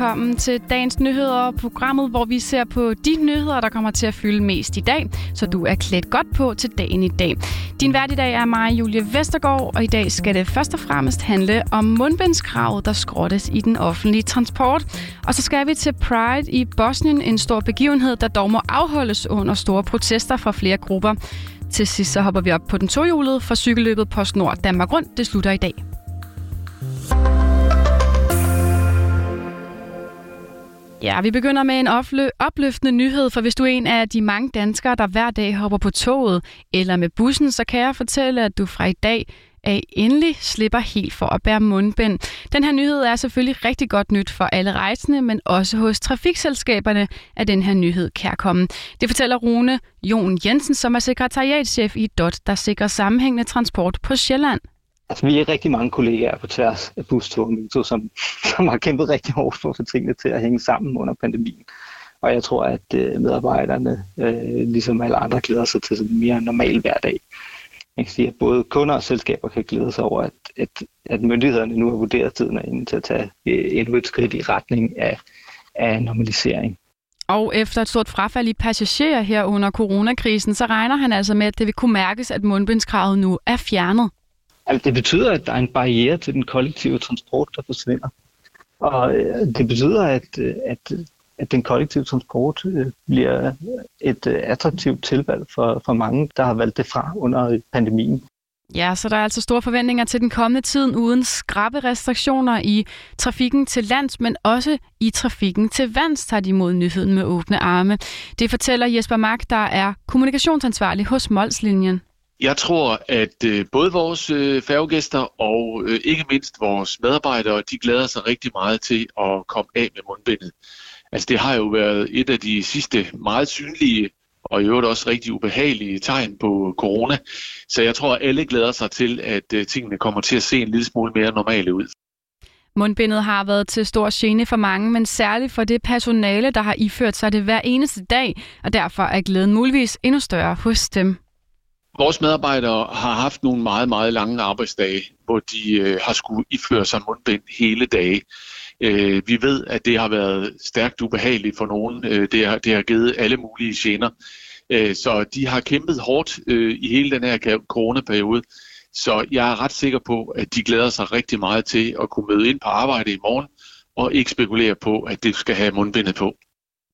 velkommen til dagens nyheder, programmet, hvor vi ser på de nyheder, der kommer til at fylde mest i dag, så du er klædt godt på til dagen i dag. Din vært i dag er mig, Julie Vestergaard, og i dag skal det først og fremmest handle om mundbindskravet, der skrottes i den offentlige transport. Og så skal vi til Pride i Bosnien, en stor begivenhed, der dog må afholdes under store protester fra flere grupper. Til sidst så hopper vi op på den tohjulede for cykelløbet på Snor Danmark Rundt. Det slutter i dag. Ja, vi begynder med en opløftende nyhed, for hvis du er en af de mange danskere, der hver dag hopper på toget eller med bussen, så kan jeg fortælle, at du fra i dag af endelig slipper helt for at bære mundbind. Den her nyhed er selvfølgelig rigtig godt nyt for alle rejsende, men også hos trafikselskaberne er den her nyhed kærkommen. Det fortæller Rune Jon Jensen, som er sekretariatschef i DOT, der sikrer sammenhængende transport på Sjælland. Altså, vi er rigtig mange kollegaer på tværs af bustog og metro, som, som har kæmpet rigtig hårdt for at få tingene til at hænge sammen under pandemien. Og jeg tror, at øh, medarbejderne, øh, ligesom alle andre, glæder sig til sådan en mere normal hverdag. Jeg kan sige, at både kunder og selskaber kan glæde sig over, at, at, at myndighederne nu har vurderet tiden er inde til at tage øh, endnu et skridt i retning af, af normalisering. Og efter et stort frafald i passagerer her under coronakrisen, så regner han altså med, at det vil kunne mærkes, at mundbindskravet nu er fjernet. Altså, det betyder, at der er en barriere til den kollektive transport, der forsvinder. Og øh, det betyder, at, øh, at, at den kollektive transport øh, bliver et attraktivt tilvalg for, for mange, der har valgt det fra under pandemien. Ja, så der er altså store forventninger til den kommende tid uden skrappe restriktioner i trafikken til lands, men også i trafikken til vands tager de imod nyheden med åbne arme. Det fortæller Jesper Mark, der er kommunikationsansvarlig hos Molslinjen. Jeg tror, at øh, både vores øh, færgegæster og øh, ikke mindst vores medarbejdere, de glæder sig rigtig meget til at komme af med mundbindet. Altså det har jo været et af de sidste meget synlige og i øvrigt også rigtig ubehagelige tegn på corona. Så jeg tror, at alle glæder sig til, at øh, tingene kommer til at se en lille smule mere normale ud. Mundbindet har været til stor gene for mange, men særligt for det personale, der har iført sig det hver eneste dag, og derfor er glæden muligvis endnu større hos dem. Vores medarbejdere har haft nogle meget, meget lange arbejdsdage, hvor de øh, har skulle iføre sig mundbind hele dage. Øh, vi ved, at det har været stærkt ubehageligt for nogen. Øh, det, har, det har givet alle mulige gener. Øh, så de har kæmpet hårdt øh, i hele den her coronaperiode. Så jeg er ret sikker på, at de glæder sig rigtig meget til at kunne møde ind på arbejde i morgen og ikke spekulere på, at det skal have mundbindet på.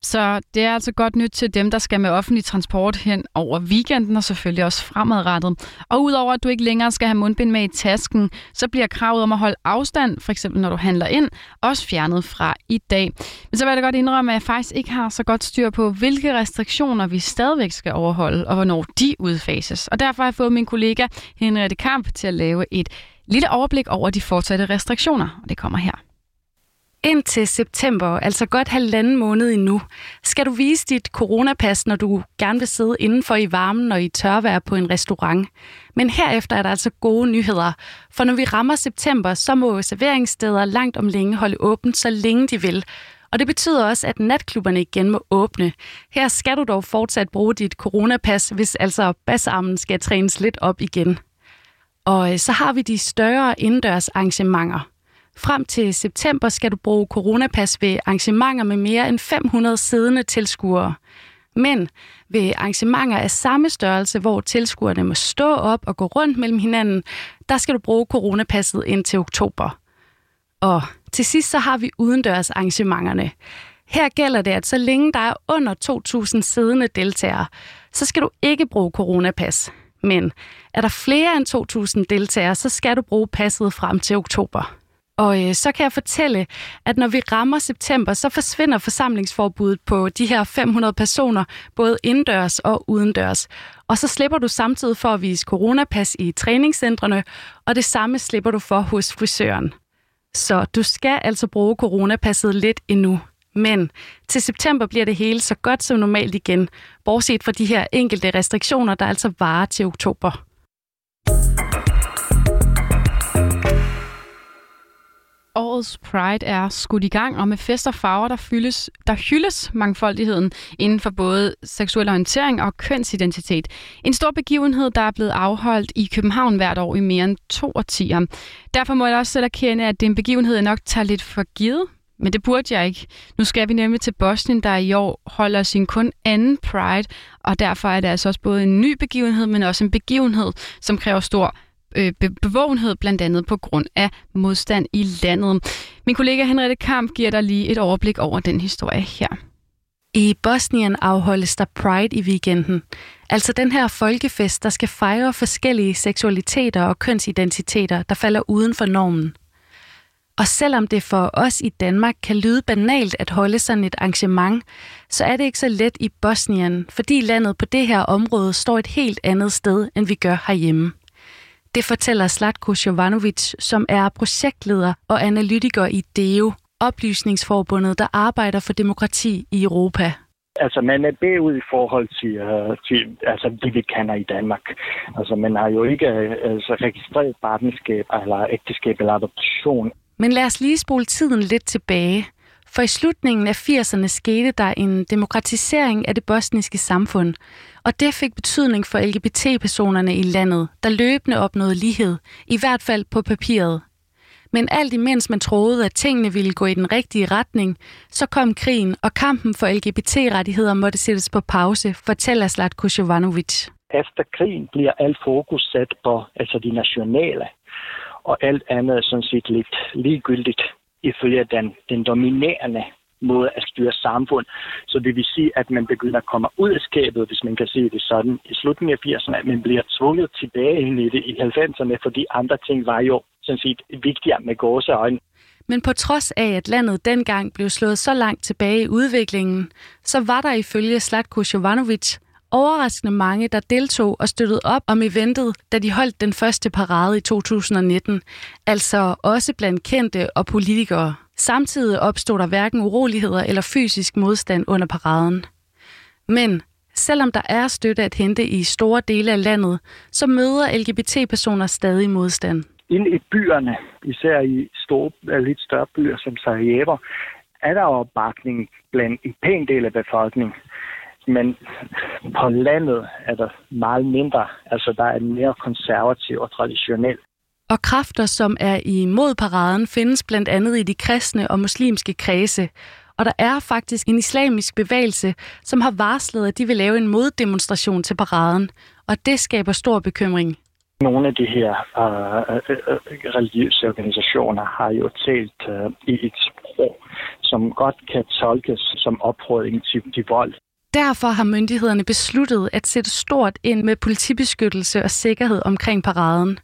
Så det er altså godt nyt til dem, der skal med offentlig transport hen over weekenden og selvfølgelig også fremadrettet. Og udover at du ikke længere skal have mundbind med i tasken, så bliver kravet om at holde afstand, for eksempel når du handler ind, også fjernet fra i dag. Men så vil jeg da godt indrømme, at jeg faktisk ikke har så godt styr på, hvilke restriktioner vi stadigvæk skal overholde, og hvornår de udfases. Og derfor har jeg fået min kollega Henriette Kamp til at lave et lille overblik over de fortsatte restriktioner, og det kommer her. Indtil september, altså godt halvanden måned endnu, skal du vise dit coronapas, når du gerne vil sidde indenfor i varmen og i tørvejr på en restaurant. Men herefter er der altså gode nyheder, for når vi rammer september, så må serveringssteder langt om længe holde åbent, så længe de vil. Og det betyder også, at natklubberne igen må åbne. Her skal du dog fortsat bruge dit coronapas, hvis altså basarmen skal trænes lidt op igen. Og øh, så har vi de større indendørs arrangementer. Frem til september skal du bruge coronapas ved arrangementer med mere end 500 siddende tilskuere. Men ved arrangementer af samme størrelse, hvor tilskuerne må stå op og gå rundt mellem hinanden, der skal du bruge coronapasset indtil oktober. Og til sidst så har vi udendørs arrangementerne. Her gælder det, at så længe der er under 2.000 siddende deltagere, så skal du ikke bruge coronapas. Men er der flere end 2.000 deltagere, så skal du bruge passet frem til oktober. Og øh, så kan jeg fortælle, at når vi rammer september, så forsvinder forsamlingsforbuddet på de her 500 personer, både indendørs og udendørs. Og så slipper du samtidig for at vise coronapas i træningscentrene, og det samme slipper du for hos frisøren. Så du skal altså bruge coronapasset lidt endnu. Men til september bliver det hele så godt som normalt igen, bortset fra de her enkelte restriktioner, der altså varer til oktober. Årets Pride er skudt i gang, og med fest og farver, der, fyldes, der hyldes mangfoldigheden inden for både seksuel orientering og kønsidentitet. En stor begivenhed, der er blevet afholdt i København hvert år i mere end to årtier. Derfor må jeg også selv erkende, at det er en begivenhed, jeg nok tager lidt for givet. Men det burde jeg ikke. Nu skal vi nemlig til Bosnien, der i år holder sin kun anden Pride, og derfor er det altså også både en ny begivenhed, men også en begivenhed, som kræver stor øh, bevågenhed, blandt andet på grund af modstand i landet. Min kollega Henriette Kamp giver dig lige et overblik over den historie her. I Bosnien afholdes der Pride i weekenden. Altså den her folkefest, der skal fejre forskellige seksualiteter og kønsidentiteter, der falder uden for normen. Og selvom det for os i Danmark kan lyde banalt at holde sådan et arrangement, så er det ikke så let i Bosnien, fordi landet på det her område står et helt andet sted, end vi gør herhjemme. Det fortæller Slatko Jovanovic, som er projektleder og analytiker i DEO, oplysningsforbundet, der arbejder for demokrati i Europa. Altså, man er bagud i forhold til, uh, til altså, det, vi kender i Danmark. Altså, man har jo ikke uh, altså, registreret partnerskab eller ægteskab eller adoption. Men lad os lige spole tiden lidt tilbage. For i slutningen af 80'erne skete der en demokratisering af det bosniske samfund, og det fik betydning for LGBT-personerne i landet, der løbende opnåede lighed, i hvert fald på papiret. Men alt imens man troede, at tingene ville gå i den rigtige retning, så kom krigen, og kampen for LGBT-rettigheder måtte sættes på pause, fortæller Slatko Jovanovic. Efter krigen bliver alt fokus sat på altså de nationale, og alt andet er sådan set lidt ligegyldigt ifølge den, den dominerende måde at styre samfund. Så det vil sige, at man begynder at komme ud af skabet, hvis man kan sige det sådan, i slutningen af 80'erne, at man bliver tvunget tilbage ind i det i 90'erne, fordi andre ting var jo sådan set vigtigere med gåseøjne. Men på trods af, at landet dengang blev slået så langt tilbage i udviklingen, så var der ifølge Slatko Jovanovic overraskende mange, der deltog og støttede op om eventet, da de holdt den første parade i 2019, altså også blandt kendte og politikere. Samtidig opstod der hverken uroligheder eller fysisk modstand under paraden. Men selvom der er støtte at hente i store dele af landet, så møder LGBT-personer stadig modstand. Ind i byerne, især i store, lidt større byer som Sarajevo, er der opbakning blandt en pæn del af befolkningen. Men på landet er der meget mindre. Altså, der er mere konservativ og traditionel. Og kræfter, som er imod paraden, findes blandt andet i de kristne og muslimske kredse. Og der er faktisk en islamisk bevægelse, som har varslet, at de vil lave en moddemonstration til paraden. Og det skaber stor bekymring. Nogle af de her uh, religiøse organisationer har jo talt uh, i et sprog, som godt kan tolkes som opfordring til, til vold. Derfor har myndighederne besluttet at sætte stort ind med politibeskyttelse og sikkerhed omkring paraden.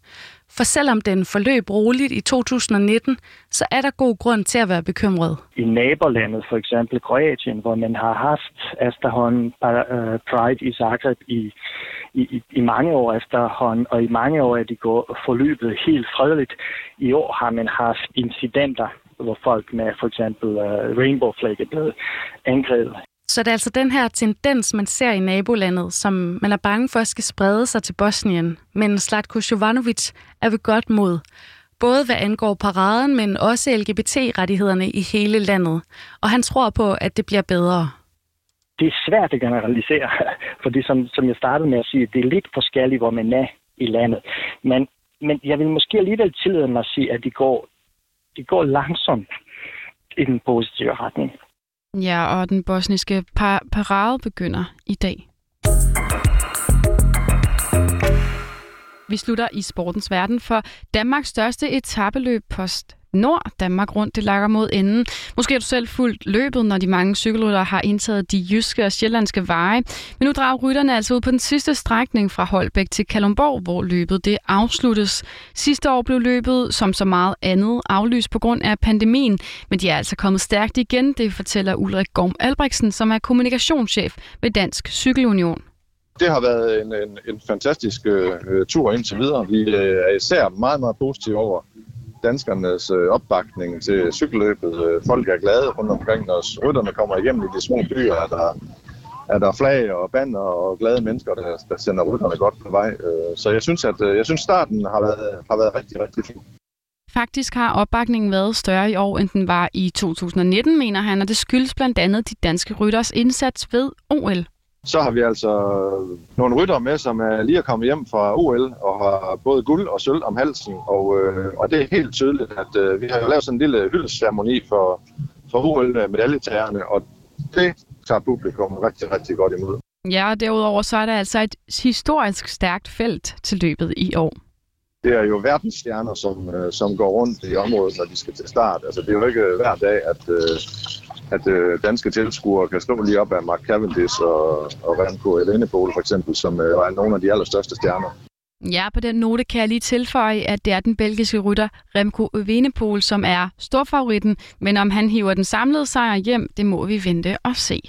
For selvom den forløb roligt i 2019, så er der god grund til at være bekymret. I nabolandet, for eksempel Kroatien, hvor man har haft efterhånden øh, Pride i Zagreb i, i, i mange år efterhånden, og i mange år er de gået forløbet helt fredeligt. I år har man haft incidenter, hvor folk med for eksempel uh, rainbow flag er blevet angrebet. Så det er altså den her tendens, man ser i nabolandet, som man er bange for skal sprede sig til Bosnien. Men Slatko Jovanovic er ved godt mod. Både hvad angår paraden, men også LGBT-rettighederne i hele landet. Og han tror på, at det bliver bedre. Det er svært at generalisere, for det som, som jeg startede med at sige, det er lidt forskelligt, hvor man er i landet. Men, men jeg vil måske alligevel tillade mig at sige, at det går, det går langsomt i den positive retning. Ja, og den bosniske par- parade begynder i dag. Vi slutter i sportens verden, for Danmarks største etabeløb Post Nord Danmark rundt, det lakker mod enden. Måske har du selv fuldt løbet, når de mange cykelryttere har indtaget de jyske og sjællandske veje. Men nu drager rytterne altså ud på den sidste strækning fra Holbæk til Kalumborg, hvor løbet det afsluttes. Sidste år blev løbet, som så meget andet, aflyst på grund af pandemien. Men de er altså kommet stærkt igen, det fortæller Ulrik Gorm Albrechtsen, som er kommunikationschef ved Dansk Cykelunion. Det har været en, en, en fantastisk øh, øh tur indtil videre. Vi øh, er især meget, meget positive over danskernes øh, opbakning til cykelløbet. Øh, folk er glade rundt omkring, os. rytterne kommer igennem i de små byer, er der, er der flag og bander og glade mennesker, der, der sender rytterne godt på vej. Øh, så jeg synes, at øh, jeg synes starten har været, har været rigtig, rigtig fin. Faktisk har opbakningen været større i år, end den var i 2019, mener han, og det skyldes blandt andet de danske rytters indsats ved OL. Så har vi altså nogle rytter med, som er lige er kommet hjem fra OL og har både guld og sølv om halsen. Og, øh, og det er helt tydeligt, at øh, vi har lavet sådan en lille hyldesceremoni for, for OL-medaljetagerne, og det tager publikum rigtig, rigtig godt imod. Ja, og derudover så er der altså et historisk stærkt felt til løbet i år. Det er jo verdensstjerner, som, øh, som går rundt i området, når de skal til start. Altså, det er jo ikke hver dag, at, øh, at øh, danske tilskuere kan stå lige op af Mark Cavendish og, og Remco Evenepoel for eksempel, som øh, er nogle af de allerstørste stjerner. Ja, på den note kan jeg lige tilføje, at det er den belgiske rytter Remco Evenepoel, som er storfavoritten, men om han hiver den samlede sejr hjem, det må vi vente og se.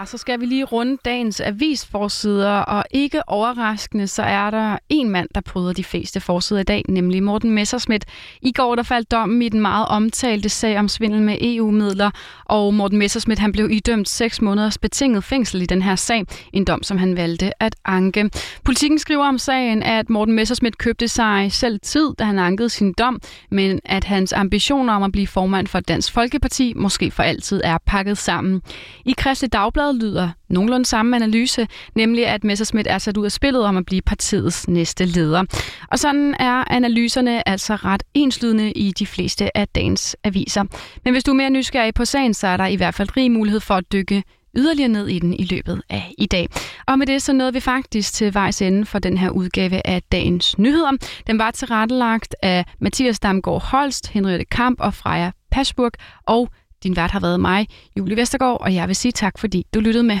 Ja, så skal vi lige runde dagens avisforsider, og ikke overraskende, så er der en mand, der bryder de fleste forsider i dag, nemlig Morten Messerschmidt. I går der faldt dommen i den meget omtalte sag om svindel med EU-midler, og Morten Messerschmidt han blev idømt 6 måneders betinget fængsel i den her sag, en dom, som han valgte at anke. Politikken skriver om sagen, at Morten Messerschmidt købte sig selv tid, da han ankede sin dom, men at hans ambitioner om at blive formand for Dansk Folkeparti måske for altid er pakket sammen. I Kristelig Dagblad Dagbladet lyder nogenlunde samme analyse, nemlig at Messerschmidt er sat ud af spillet om at blive partiets næste leder. Og sådan er analyserne altså ret enslydende i de fleste af dagens aviser. Men hvis du er mere nysgerrig på sagen, så er der i hvert fald rig mulighed for at dykke yderligere ned i den i løbet af i dag. Og med det så nåede vi faktisk til vejs ende for den her udgave af dagens nyheder. Den var tilrettelagt af Mathias Damgaard Holst, Henriette Kamp og Freja Pasburg og din vært har været mig, Julie Vestergaard, og jeg vil sige tak, fordi du lyttede med.